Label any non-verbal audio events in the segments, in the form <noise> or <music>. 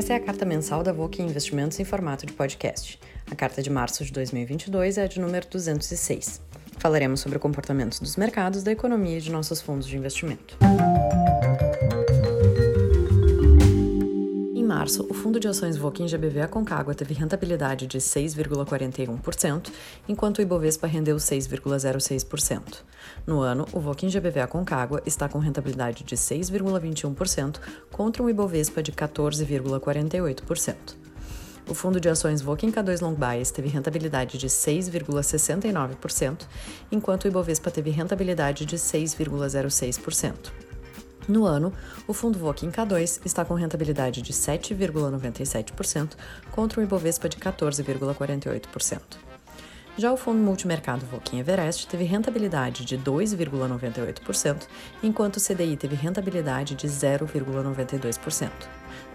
Essa é a carta mensal da Voque Investimentos em formato de podcast. A carta de março de 2022 é a de número 206. Falaremos sobre o comportamento dos mercados, da economia e de nossos fundos de investimento. Março, o fundo de ações Voquin GBV Aconcagua teve rentabilidade de 6,41%, enquanto o Ibovespa rendeu 6,06%. No ano, o Voquin GBV Aconcagua está com rentabilidade de 6,21% contra um Ibovespa de 14,48%. O fundo de ações Voquin K2 Long Bias teve rentabilidade de 6,69%, enquanto o Ibovespa teve rentabilidade de 6,06%. No ano, o fundo Voquin K2 está com rentabilidade de 7,97% contra um Ibovespa de 14,48%. Já o fundo multimercado Voquin Everest teve rentabilidade de 2,98%, enquanto o CDI teve rentabilidade de 0,92%.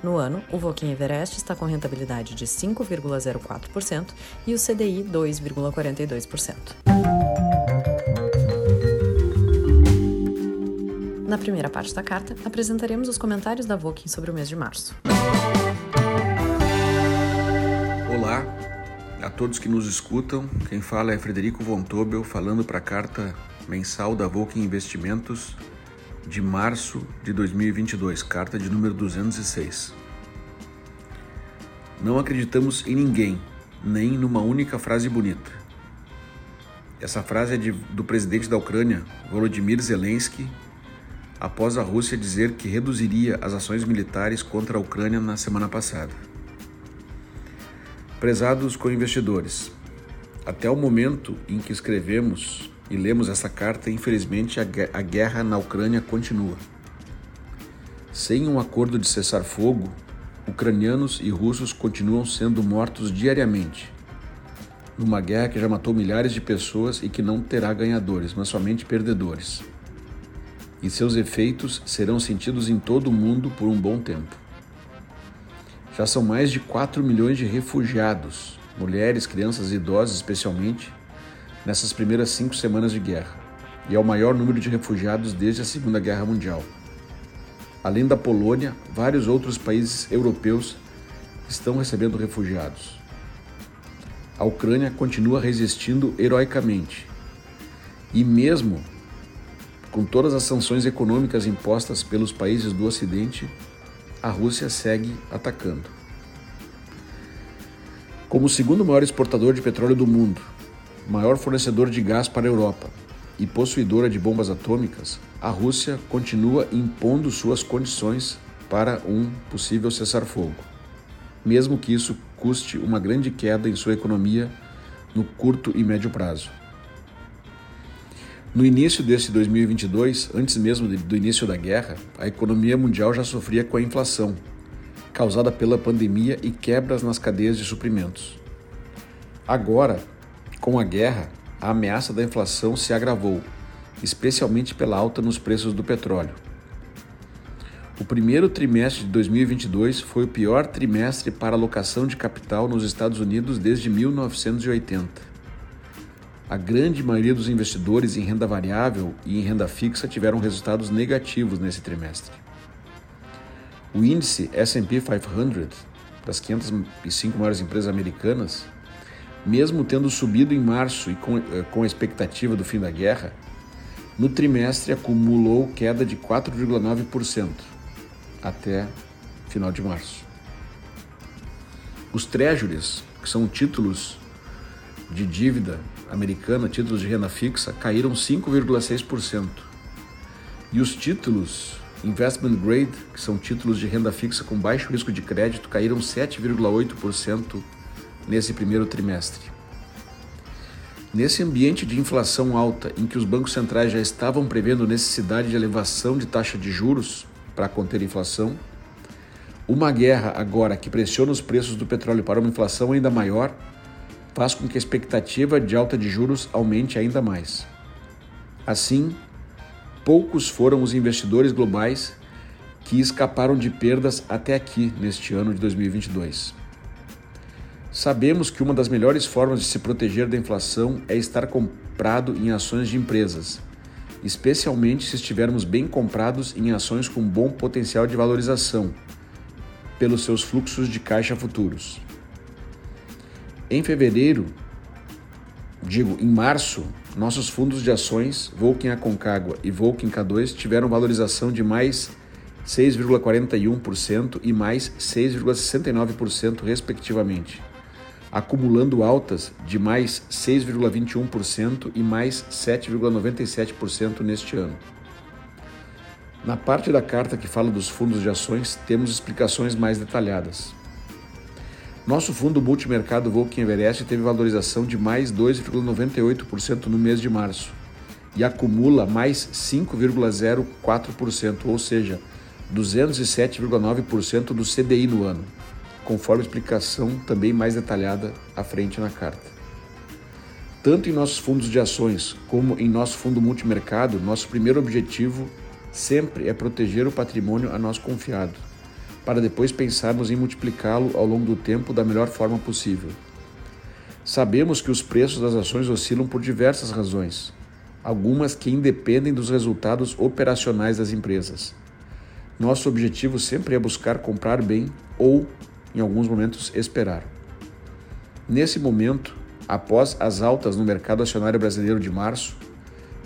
No ano, o Voquin Everest está com rentabilidade de 5,04% e o CDI 2,42%. Na primeira parte da carta, apresentaremos os comentários da Voking sobre o mês de março. Olá a todos que nos escutam. Quem fala é Frederico Von Tobel, falando para a carta mensal da Voking Investimentos de março de 2022, carta de número 206. Não acreditamos em ninguém, nem numa única frase bonita. Essa frase é de, do presidente da Ucrânia, Volodymyr Zelensky, após a Rússia dizer que reduziria as ações militares contra a Ucrânia na semana passada. Prezados co-investidores, até o momento em que escrevemos e lemos essa carta, infelizmente a guerra na Ucrânia continua. Sem um acordo de cessar-fogo, ucranianos e russos continuam sendo mortos diariamente. Numa guerra que já matou milhares de pessoas e que não terá ganhadores, mas somente perdedores e seus efeitos serão sentidos em todo o mundo por um bom tempo. Já são mais de 4 milhões de refugiados, mulheres, crianças e idosos especialmente, nessas primeiras cinco semanas de guerra, e é o maior número de refugiados desde a Segunda Guerra Mundial. Além da Polônia, vários outros países europeus estão recebendo refugiados. A Ucrânia continua resistindo heroicamente. E mesmo com todas as sanções econômicas impostas pelos países do Ocidente, a Rússia segue atacando. Como o segundo maior exportador de petróleo do mundo, maior fornecedor de gás para a Europa e possuidora de bombas atômicas, a Rússia continua impondo suas condições para um possível cessar-fogo, mesmo que isso custe uma grande queda em sua economia no curto e médio prazo. No início desse 2022, antes mesmo do início da guerra, a economia mundial já sofria com a inflação, causada pela pandemia e quebras nas cadeias de suprimentos. Agora, com a guerra, a ameaça da inflação se agravou, especialmente pela alta nos preços do petróleo. O primeiro trimestre de 2022 foi o pior trimestre para alocação de capital nos Estados Unidos desde 1980. A grande maioria dos investidores em renda variável e em renda fixa tiveram resultados negativos nesse trimestre. O índice S&P 500 das 505 maiores empresas americanas, mesmo tendo subido em março e com, eh, com a expectativa do fim da guerra, no trimestre acumulou queda de 4,9% até final de março. Os treasuries, que são títulos de dívida americana, títulos de renda fixa, caíram 5,6%. E os títulos investment grade, que são títulos de renda fixa com baixo risco de crédito, caíram 7,8% nesse primeiro trimestre. Nesse ambiente de inflação alta, em que os bancos centrais já estavam prevendo necessidade de elevação de taxa de juros para conter inflação, uma guerra agora que pressiona os preços do petróleo para uma inflação ainda maior faz com que a expectativa de alta de juros aumente ainda mais. Assim, poucos foram os investidores globais que escaparam de perdas até aqui neste ano de 2022. Sabemos que uma das melhores formas de se proteger da inflação é estar comprado em ações de empresas, especialmente se estivermos bem comprados em ações com bom potencial de valorização, pelos seus fluxos de caixa futuros. Em fevereiro, digo, em março, nossos fundos de ações, Volkin Aconcagua e Volkin K2, tiveram valorização de mais 6,41% e mais 6,69%, respectivamente, acumulando altas de mais 6,21% e mais 7,97% neste ano. Na parte da carta que fala dos fundos de ações, temos explicações mais detalhadas. Nosso fundo multimercado Volkswagen Everest teve valorização de mais 2,98% no mês de março e acumula mais 5,04%, ou seja, 207,9% do CDI no ano, conforme explicação também mais detalhada à frente na carta. Tanto em nossos fundos de ações como em nosso fundo multimercado, nosso primeiro objetivo sempre é proteger o patrimônio a nós confiado, para depois pensarmos em multiplicá-lo ao longo do tempo da melhor forma possível. Sabemos que os preços das ações oscilam por diversas razões, algumas que independem dos resultados operacionais das empresas. Nosso objetivo sempre é buscar comprar bem ou, em alguns momentos, esperar. Nesse momento, após as altas no mercado acionário brasileiro de março,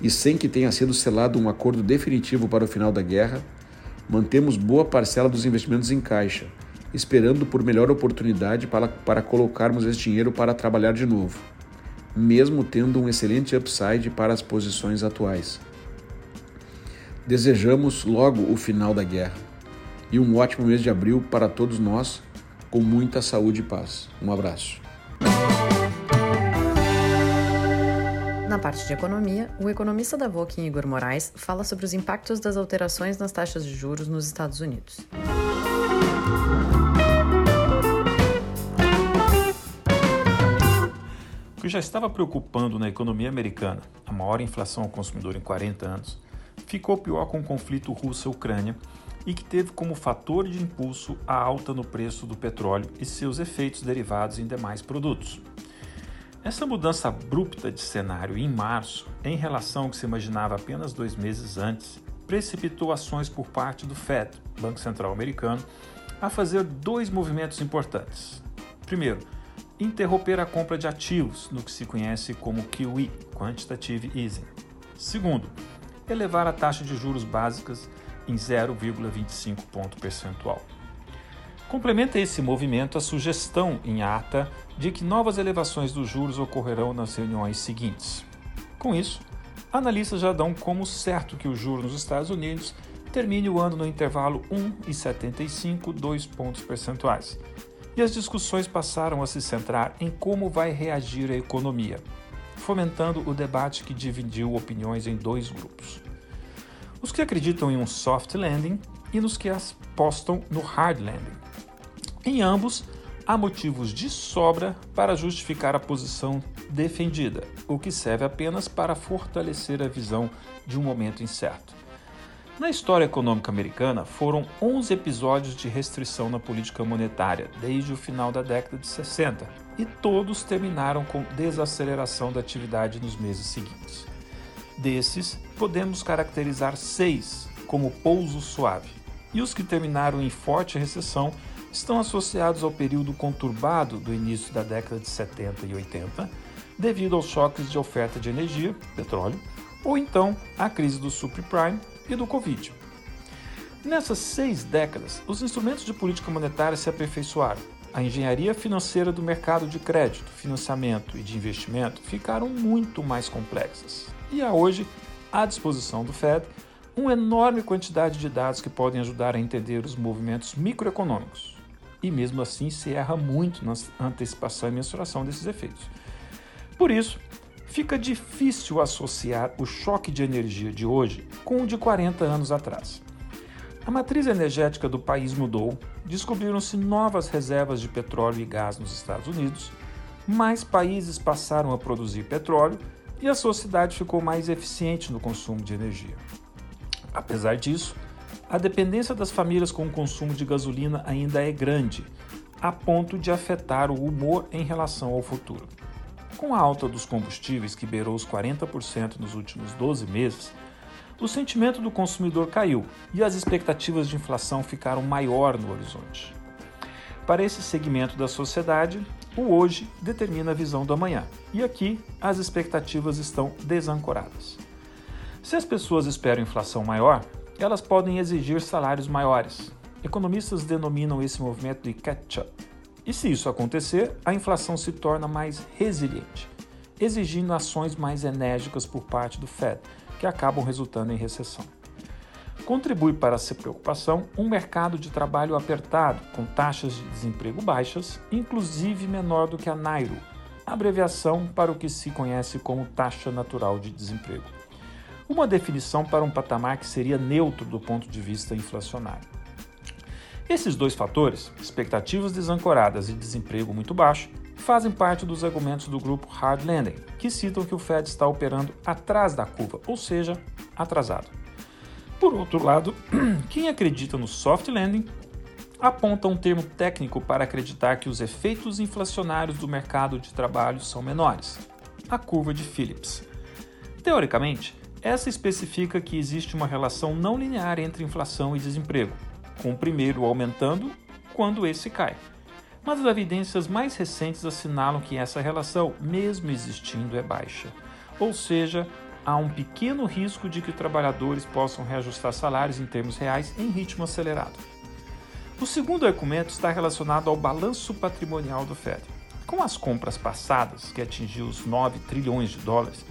e sem que tenha sido selado um acordo definitivo para o final da guerra, mantemos boa parcela dos investimentos em caixa, esperando por melhor oportunidade para, para colocarmos esse dinheiro para trabalhar de novo, mesmo tendo um excelente upside para as posições atuais. Desejamos logo o final da guerra e um ótimo mês de abril para todos nós, com muita saúde e paz. Um abraço. Na parte de economia, o economista da Voking, Igor Moraes, fala sobre os impactos das alterações nas taxas de juros nos Estados Unidos. O que já estava preocupando na economia americana, a maior inflação ao consumidor em 40 anos, ficou pior com o conflito russo-ucrânia e que teve como fator de impulso a alta no preço do petróleo e seus efeitos derivados em demais produtos. Essa mudança abrupta de cenário em março, em relação ao que se imaginava apenas dois meses antes, precipitou ações por parte do Fed, Banco Central Americano, a fazer dois movimentos importantes. Primeiro, interromper a compra de ativos, no que se conhece como QE, Quantitative Easing. Segundo, elevar a taxa de juros básicas em 0,25 ponto percentual. Complementa esse movimento a sugestão em ata de que novas elevações dos juros ocorrerão nas reuniões seguintes. Com isso, analistas já dão como certo que o juro nos Estados Unidos termine o ano no intervalo 1,75 2 pontos percentuais. E as discussões passaram a se centrar em como vai reagir a economia, fomentando o debate que dividiu opiniões em dois grupos. Os que acreditam em um soft landing e nos que apostam no hard landing. Em ambos, há motivos de sobra para justificar a posição defendida, o que serve apenas para fortalecer a visão de um momento incerto. Na história econômica americana, foram 11 episódios de restrição na política monetária desde o final da década de 60, e todos terminaram com desaceleração da atividade nos meses seguintes. Desses, podemos caracterizar seis como pouso suave, e os que terminaram em forte recessão estão associados ao período conturbado do início da década de 70 e 80, devido aos choques de oferta de energia, petróleo, ou então à crise do subprime e do Covid. Nessas seis décadas, os instrumentos de política monetária se aperfeiçoaram. A engenharia financeira do mercado de crédito, financiamento e de investimento ficaram muito mais complexas. E há hoje, à disposição do Fed, uma enorme quantidade de dados que podem ajudar a entender os movimentos microeconômicos, e mesmo assim se erra muito na antecipação e mensuração desses efeitos. Por isso, fica difícil associar o choque de energia de hoje com o de 40 anos atrás. A matriz energética do país mudou, descobriram-se novas reservas de petróleo e gás nos Estados Unidos, mais países passaram a produzir petróleo e a sociedade ficou mais eficiente no consumo de energia. Apesar disso, a dependência das famílias com o consumo de gasolina ainda é grande, a ponto de afetar o humor em relação ao futuro. Com a alta dos combustíveis, que beirou os 40% nos últimos 12 meses, o sentimento do consumidor caiu e as expectativas de inflação ficaram maior no horizonte. Para esse segmento da sociedade, o hoje determina a visão do amanhã, e aqui as expectativas estão desancoradas. Se as pessoas esperam inflação maior, elas podem exigir salários maiores. Economistas denominam esse movimento de catch-up. E se isso acontecer, a inflação se torna mais resiliente, exigindo ações mais enérgicas por parte do Fed, que acabam resultando em recessão. Contribui para essa preocupação um mercado de trabalho apertado, com taxas de desemprego baixas, inclusive menor do que a NAIRO, abreviação para o que se conhece como taxa natural de desemprego. Uma definição para um patamar que seria neutro do ponto de vista inflacionário. Esses dois fatores, expectativas desancoradas e desemprego muito baixo, fazem parte dos argumentos do grupo Hard Landing, que citam que o Fed está operando atrás da curva, ou seja, atrasado. Por outro lado, <clears throat> quem acredita no soft landing aponta um termo técnico para acreditar que os efeitos inflacionários do mercado de trabalho são menores, a curva de Phillips. Teoricamente, essa especifica que existe uma relação não linear entre inflação e desemprego, com o primeiro aumentando quando esse cai. Mas as evidências mais recentes assinalam que essa relação, mesmo existindo, é baixa. Ou seja, há um pequeno risco de que trabalhadores possam reajustar salários em termos reais em ritmo acelerado. O segundo argumento está relacionado ao balanço patrimonial do Fed. Com as compras passadas, que atingiu os 9 trilhões de dólares,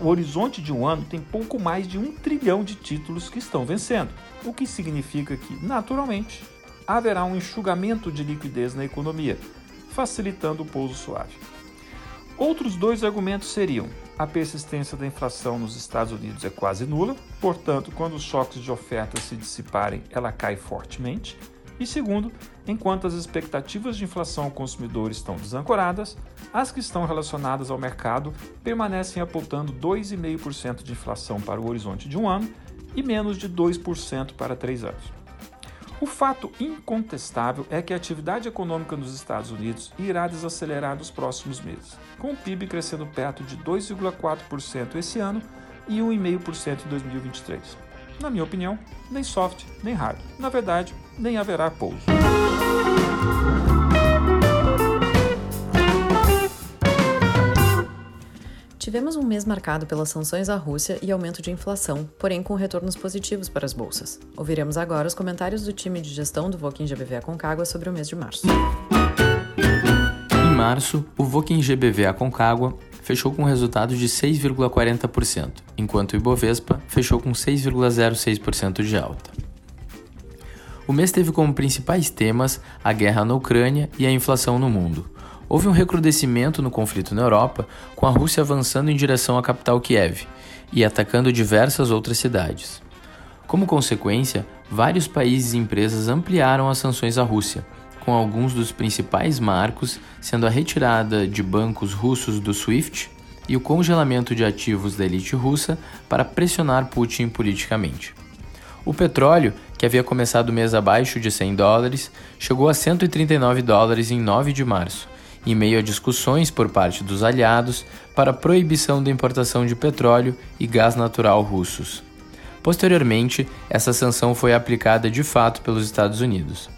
o horizonte de um ano tem pouco mais de um trilhão de títulos que estão vencendo, o que significa que, naturalmente, haverá um enxugamento de liquidez na economia, facilitando o pouso suave. Outros dois argumentos seriam: a persistência da inflação nos Estados Unidos é quase nula, portanto, quando os choques de oferta se dissiparem, ela cai fortemente. E segundo, enquanto as expectativas de inflação ao consumidor estão desancoradas, as que estão relacionadas ao mercado permanecem apontando 2,5% de inflação para o horizonte de um ano e menos de 2% para três anos. O fato incontestável é que a atividade econômica nos Estados Unidos irá desacelerar nos próximos meses, com o PIB crescendo perto de 2,4% esse ano e 1,5% em 2023. Na minha opinião, nem soft nem hard. Na verdade, nem haverá pouso. Tivemos um mês marcado pelas sanções à Rússia e aumento de inflação, porém com retornos positivos para as bolsas. Ouviremos agora os comentários do time de gestão do Voquin GBV Concagua sobre o mês de março. Em março, o Voquin GBV Concagua fechou com resultado de 6,40%, enquanto o Ibovespa fechou com 6,06% de alta. O mês teve como principais temas a guerra na Ucrânia e a inflação no mundo, houve um recrudescimento no conflito na Europa, com a Rússia avançando em direção à capital Kiev e atacando diversas outras cidades. Como consequência, vários países e empresas ampliaram as sanções à Rússia, com alguns dos principais marcos sendo a retirada de bancos russos do SWIFT e o congelamento de ativos da elite russa para pressionar Putin politicamente. O petróleo, que havia começado o mês abaixo de 100 dólares, chegou a 139 dólares em 9 de março, em meio a discussões por parte dos aliados para a proibição da importação de petróleo e gás natural russos. Posteriormente, essa sanção foi aplicada de fato pelos Estados Unidos.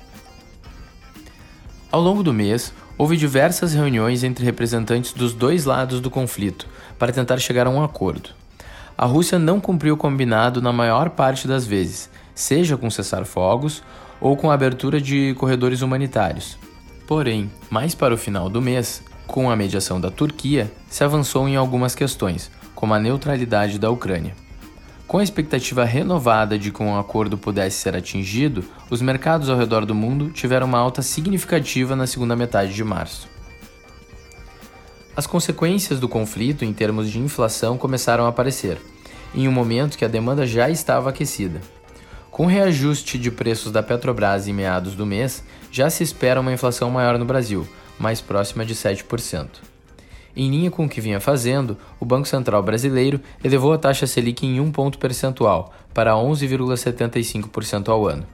Ao longo do mês, houve diversas reuniões entre representantes dos dois lados do conflito para tentar chegar a um acordo. A Rússia não cumpriu o combinado na maior parte das vezes, seja com cessar-fogos ou com a abertura de corredores humanitários, Porém, mais para o final do mês, com a mediação da Turquia, se avançou em algumas questões, como a neutralidade da Ucrânia. Com a expectativa renovada de que um acordo pudesse ser atingido, os mercados ao redor do mundo tiveram uma alta significativa na segunda metade de março. As consequências do conflito em termos de inflação começaram a aparecer, em um momento que a demanda já estava aquecida. Com o reajuste de preços da Petrobras em meados do mês, já se espera uma inflação maior no Brasil, mais próxima de 7%. Em linha com o que vinha fazendo, o Banco Central brasileiro elevou a taxa Selic em 1 ponto percentual para 11,75% ao ano.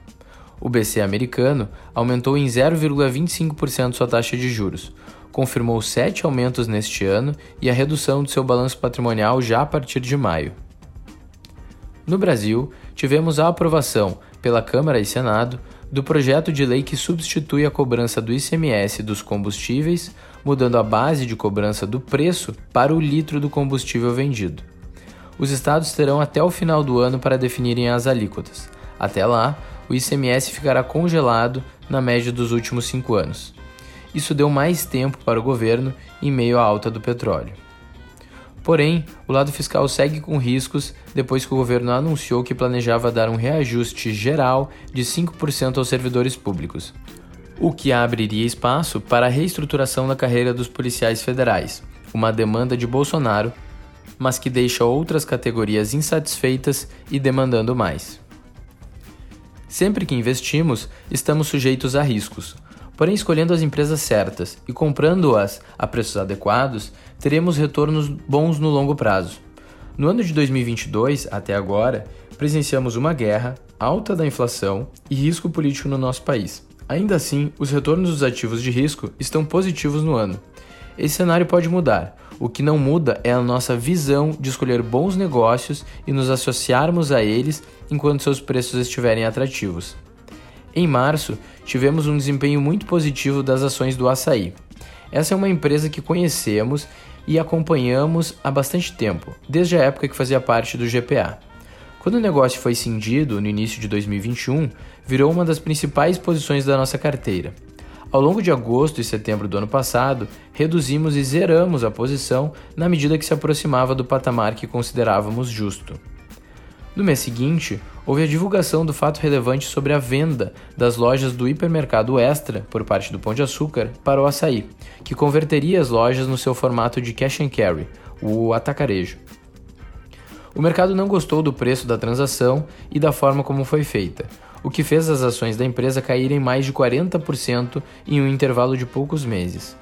O BC americano aumentou em 0,25% sua taxa de juros, confirmou sete aumentos neste ano e a redução do seu balanço patrimonial já a partir de maio. No Brasil, tivemos a aprovação pela Câmara e Senado do projeto de lei que substitui a cobrança do ICMS dos combustíveis, mudando a base de cobrança do preço para o litro do combustível vendido. Os estados terão até o final do ano para definirem as alíquotas. Até lá, o ICMS ficará congelado na média dos últimos cinco anos. Isso deu mais tempo para o governo em meio à alta do petróleo. Porém, o lado fiscal segue com riscos depois que o governo anunciou que planejava dar um reajuste geral de 5% aos servidores públicos, o que abriria espaço para a reestruturação da carreira dos policiais federais, uma demanda de Bolsonaro, mas que deixa outras categorias insatisfeitas e demandando mais. Sempre que investimos, estamos sujeitos a riscos. Porém, escolhendo as empresas certas e comprando-as a preços adequados, teremos retornos bons no longo prazo. No ano de 2022, até agora, presenciamos uma guerra, alta da inflação e risco político no nosso país. Ainda assim, os retornos dos ativos de risco estão positivos no ano. Esse cenário pode mudar. O que não muda é a nossa visão de escolher bons negócios e nos associarmos a eles enquanto seus preços estiverem atrativos. Em março, tivemos um desempenho muito positivo das ações do Açaí. Essa é uma empresa que conhecemos e acompanhamos há bastante tempo, desde a época que fazia parte do GPA. Quando o negócio foi cindido no início de 2021, virou uma das principais posições da nossa carteira. Ao longo de agosto e setembro do ano passado, reduzimos e zeramos a posição na medida que se aproximava do patamar que considerávamos justo. No mês seguinte, houve a divulgação do fato relevante sobre a venda das lojas do hipermercado Extra por parte do Pão de Açúcar para o Açaí, que converteria as lojas no seu formato de cash and carry, o atacarejo. O mercado não gostou do preço da transação e da forma como foi feita, o que fez as ações da empresa caírem mais de 40% em um intervalo de poucos meses.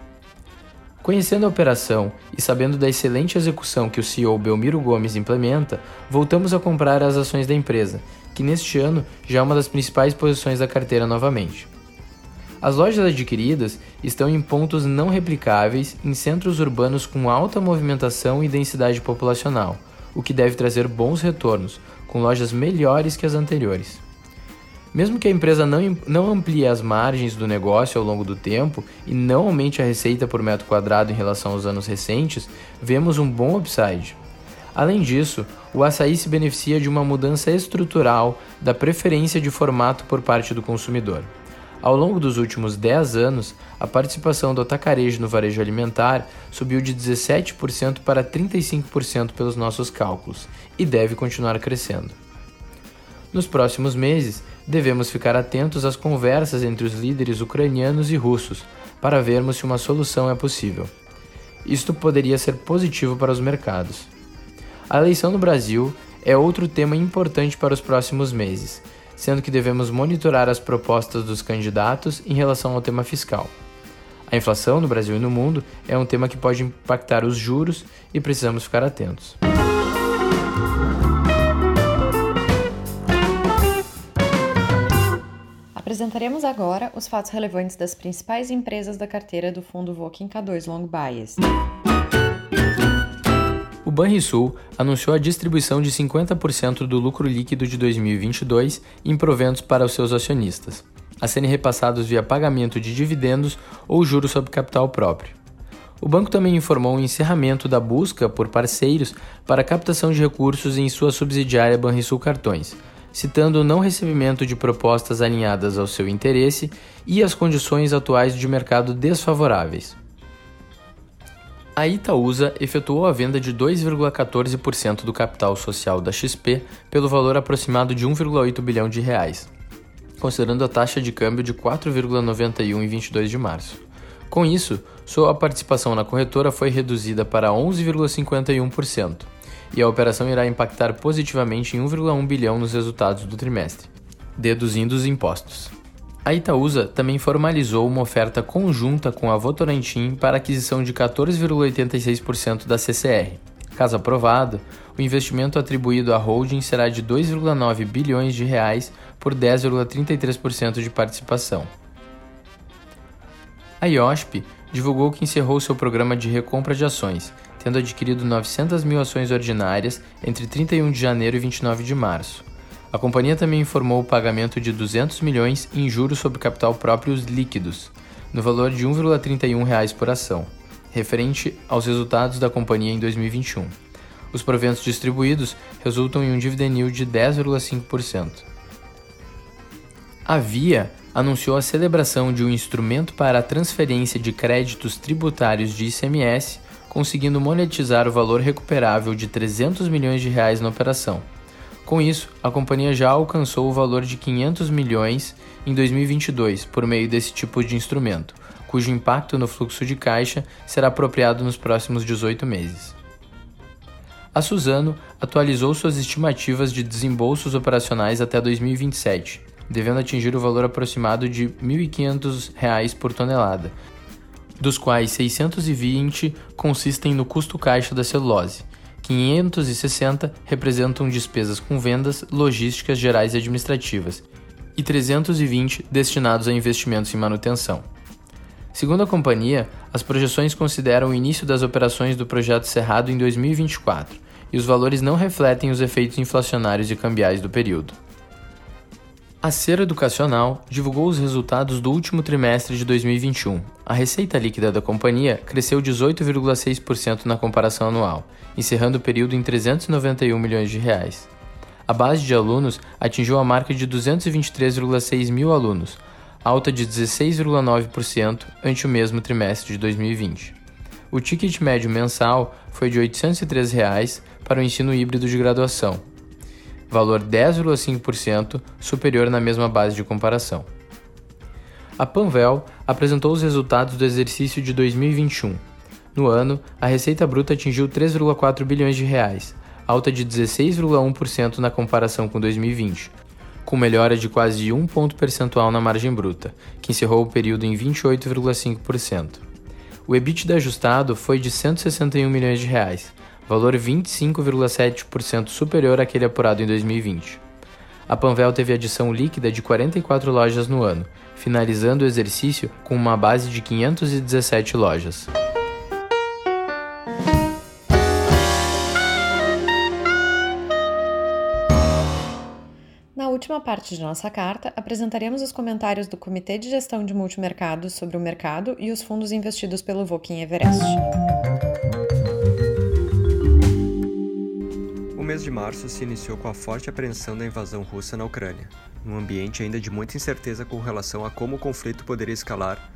Conhecendo a operação e sabendo da excelente execução que o CEO Belmiro Gomes implementa, voltamos a comprar as ações da empresa, que neste ano já é uma das principais posições da carteira novamente. As lojas adquiridas estão em pontos não replicáveis em centros urbanos com alta movimentação e densidade populacional, o que deve trazer bons retornos, com lojas melhores que as anteriores. Mesmo que a empresa não, não amplie as margens do negócio ao longo do tempo e não aumente a receita por metro quadrado em relação aos anos recentes, vemos um bom upside. Além disso, o açaí se beneficia de uma mudança estrutural da preferência de formato por parte do consumidor. Ao longo dos últimos 10 anos, a participação do atacarejo no varejo alimentar subiu de 17% para 35% pelos nossos cálculos e deve continuar crescendo. Nos próximos meses, devemos ficar atentos às conversas entre os líderes ucranianos e russos para vermos se uma solução é possível. Isto poderia ser positivo para os mercados. A eleição no Brasil é outro tema importante para os próximos meses, sendo que devemos monitorar as propostas dos candidatos em relação ao tema fiscal. A inflação no Brasil e no mundo é um tema que pode impactar os juros e precisamos ficar atentos. Apresentaremos agora os fatos relevantes das principais empresas da carteira do fundo Voking K2 Long Bias. O Banrisul anunciou a distribuição de 50% do lucro líquido de 2022 em proventos para os seus acionistas, a serem repassados via pagamento de dividendos ou juros sobre capital próprio. O banco também informou o encerramento da busca por parceiros para captação de recursos em sua subsidiária Banrisul Cartões, citando o não recebimento de propostas alinhadas ao seu interesse e as condições atuais de mercado desfavoráveis. A Itaúsa efetuou a venda de 2,14% do capital social da XP pelo valor aproximado de 1,8 bilhão de reais, considerando a taxa de câmbio de 4,91 em 22 de março. Com isso, sua participação na corretora foi reduzida para 11,51% e a operação irá impactar positivamente em 1,1 bilhão nos resultados do trimestre, deduzindo os impostos. A Itaúsa também formalizou uma oferta conjunta com a Votorantim para aquisição de 14,86% da CCR. Caso aprovado, o investimento atribuído à holding será de 2,9 bilhões de reais por 10,33% de participação. A IOSP divulgou que encerrou seu programa de recompra de ações, tendo adquirido 900 mil ações ordinárias entre 31 de janeiro e 29 de março. A companhia também informou o pagamento de 200 milhões em juros sobre capital próprios líquidos, no valor de R$ 1,31 por ação, referente aos resultados da companhia em 2021. Os proventos distribuídos resultam em um dividend yield de 10,5%. A Via anunciou a celebração de um instrumento para a transferência de créditos tributários de ICMS, conseguindo monetizar o valor recuperável de 300 milhões de reais na operação. Com isso, a companhia já alcançou o valor de 500 milhões em 2022 por meio desse tipo de instrumento, cujo impacto no fluxo de caixa será apropriado nos próximos 18 meses. A Suzano atualizou suas estimativas de desembolsos operacionais até 2027, devendo atingir o valor aproximado de R$ 1.500 por tonelada, dos quais 620 consistem no custo caixa da celulose, 560 representam despesas com vendas, logísticas gerais e administrativas, e 320 destinados a investimentos em manutenção. Segundo a companhia, as projeções consideram o início das operações do projeto Cerrado em 2024 e os valores não refletem os efeitos inflacionários e cambiais do período. A Ser Educacional divulgou os resultados do último trimestre de 2021. A receita líquida da companhia cresceu 18,6% na comparação anual, encerrando o período em 391 milhões de reais. A base de alunos atingiu a marca de 223,6 mil alunos, alta de 16,9% ante o mesmo trimestre de 2020. O ticket médio mensal foi de 803 reais para o ensino híbrido de graduação, valor 10,5% superior na mesma base de comparação. A Panvel apresentou os resultados do exercício de 2021. No ano, a receita bruta atingiu 3,4 bilhões de reais, alta de 16,1% na comparação com 2020, com melhora de quase um ponto percentual na margem bruta, que encerrou o período em 28,5%. O EBITDA ajustado foi de 161 milhões de reais, valor 25,7% superior àquele apurado em 2020. A Panvel teve adição líquida de 44 lojas no ano, finalizando o exercício com uma base de 517 lojas. Na última parte de nossa carta, apresentaremos os comentários do Comitê de Gestão de Multimercados sobre o mercado e os fundos investidos pelo Voking Everest. Mês de março se iniciou com a forte apreensão da invasão russa na Ucrânia, num ambiente ainda de muita incerteza com relação a como o conflito poderia escalar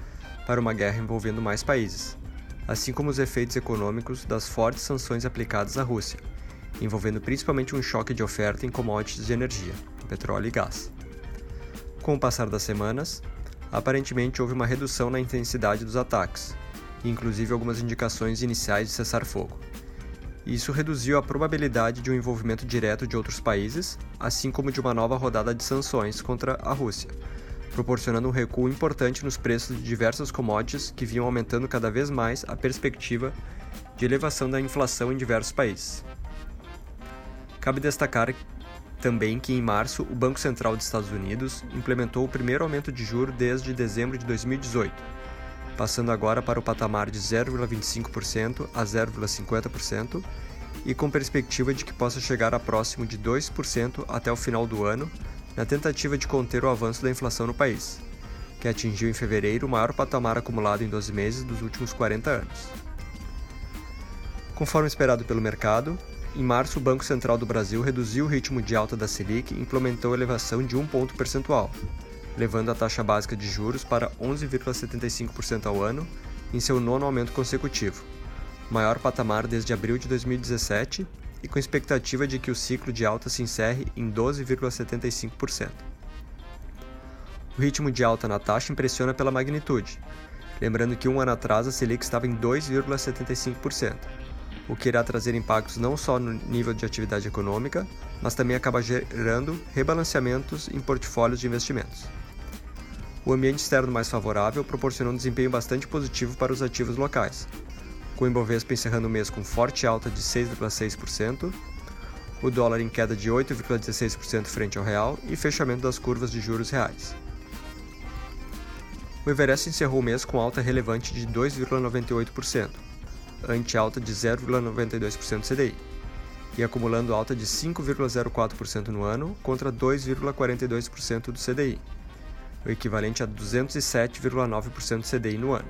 para uma guerra envolvendo mais países, assim como os efeitos econômicos das fortes sanções aplicadas à Rússia, envolvendo principalmente um choque de oferta em commodities de energia, petróleo e gás. Com o passar das semanas, aparentemente houve uma redução na intensidade dos ataques, e inclusive algumas indicações iniciais de cessar fogo. Isso reduziu a probabilidade de um envolvimento direto de outros países, assim como de uma nova rodada de sanções contra a Rússia, proporcionando um recuo importante nos preços de diversas commodities que vinham aumentando cada vez mais a perspectiva de elevação da inflação em diversos países. Cabe destacar também que em março o Banco Central dos Estados Unidos implementou o primeiro aumento de juros desde dezembro de 2018 passando agora para o patamar de 0,25% a 0,50% e com perspectiva de que possa chegar a próximo de 2% até o final do ano, na tentativa de conter o avanço da inflação no país, que atingiu em fevereiro o maior patamar acumulado em 12 meses dos últimos 40 anos. Conforme esperado pelo mercado, em março o Banco Central do Brasil reduziu o ritmo de alta da Selic e implementou elevação de um ponto percentual, levando a taxa básica de juros para 11,75% ao ano em seu nono aumento consecutivo, maior patamar desde abril de 2017 e com expectativa de que o ciclo de alta se encerre em 12,75%. O ritmo de alta na taxa impressiona pela magnitude, lembrando que um ano atrás a Selic estava em 2,75%, o que irá trazer impactos não só no nível de atividade econômica, mas também acaba gerando rebalanceamentos em portfólios de investimentos. O ambiente externo mais favorável proporcionou um desempenho bastante positivo para os ativos locais, com o Ibovespa encerrando o mês com forte alta de 6,6%, o dólar em queda de 8,16% frente ao real e fechamento das curvas de juros reais. O Everest encerrou o mês com alta relevante de 2,98%, ante alta de 0,92% CDI. e acumulando alta de 5,04% no ano contra 2,42% do CDI, o equivalente a 207,9% do CDI no ano.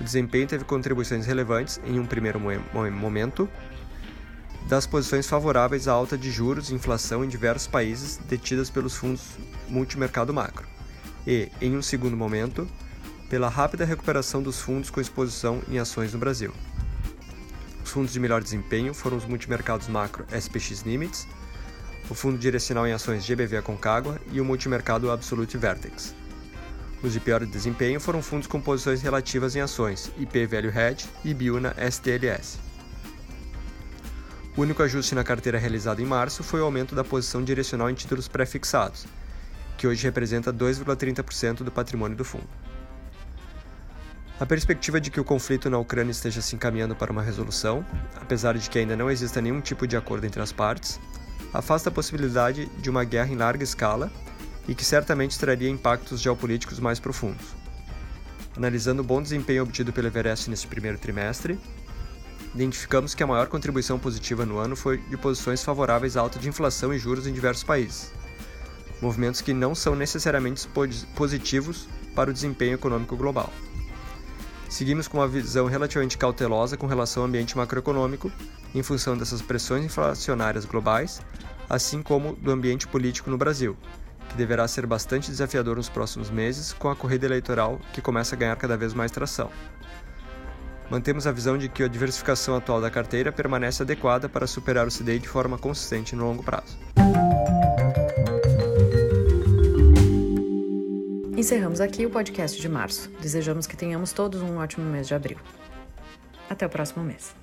O desempenho teve contribuições relevantes em um primeiro momento das posições favoráveis à alta de juros e inflação em diversos países detidas pelos fundos multimercado macro, e, em um segundo momento, pela rápida recuperação dos fundos com exposição em ações no Brasil. Os fundos de melhor desempenho foram os multimercados macro SPX Limits, o fundo direcional em ações GBV Aconcagua e o multimercado Absolute Vertex. Os de pior desempenho foram fundos com posições relativas em ações IP Value Hedge e Biuna STLS. O único ajuste na carteira realizado em março foi o aumento da posição direcional em títulos pré-fixados, que hoje representa 2,30% do patrimônio do fundo. A perspectiva de que o conflito na Ucrânia esteja se encaminhando para uma resolução, apesar de que ainda não exista nenhum tipo de acordo entre as partes, afasta a possibilidade de uma guerra em larga escala e que certamente traria impactos geopolíticos mais profundos. Analisando o bom desempenho obtido pelo Everest nesse primeiro trimestre, identificamos que a maior contribuição positiva no ano foi de posições favoráveis à alta de inflação e juros em diversos países, movimentos que não são necessariamente positivos para o desempenho econômico global. Seguimos com uma visão relativamente cautelosa com relação ao ambiente macroeconômico, em função dessas pressões inflacionárias globais, assim como do ambiente político no Brasil, que deverá ser bastante desafiador nos próximos meses com a corrida eleitoral que começa a ganhar cada vez mais tração. Mantemos a visão de que a diversificação atual da carteira permanece adequada para superar o CDI de forma consistente no longo prazo. Encerramos aqui o podcast de março. Desejamos que tenhamos todos um ótimo mês de abril. Até o próximo mês.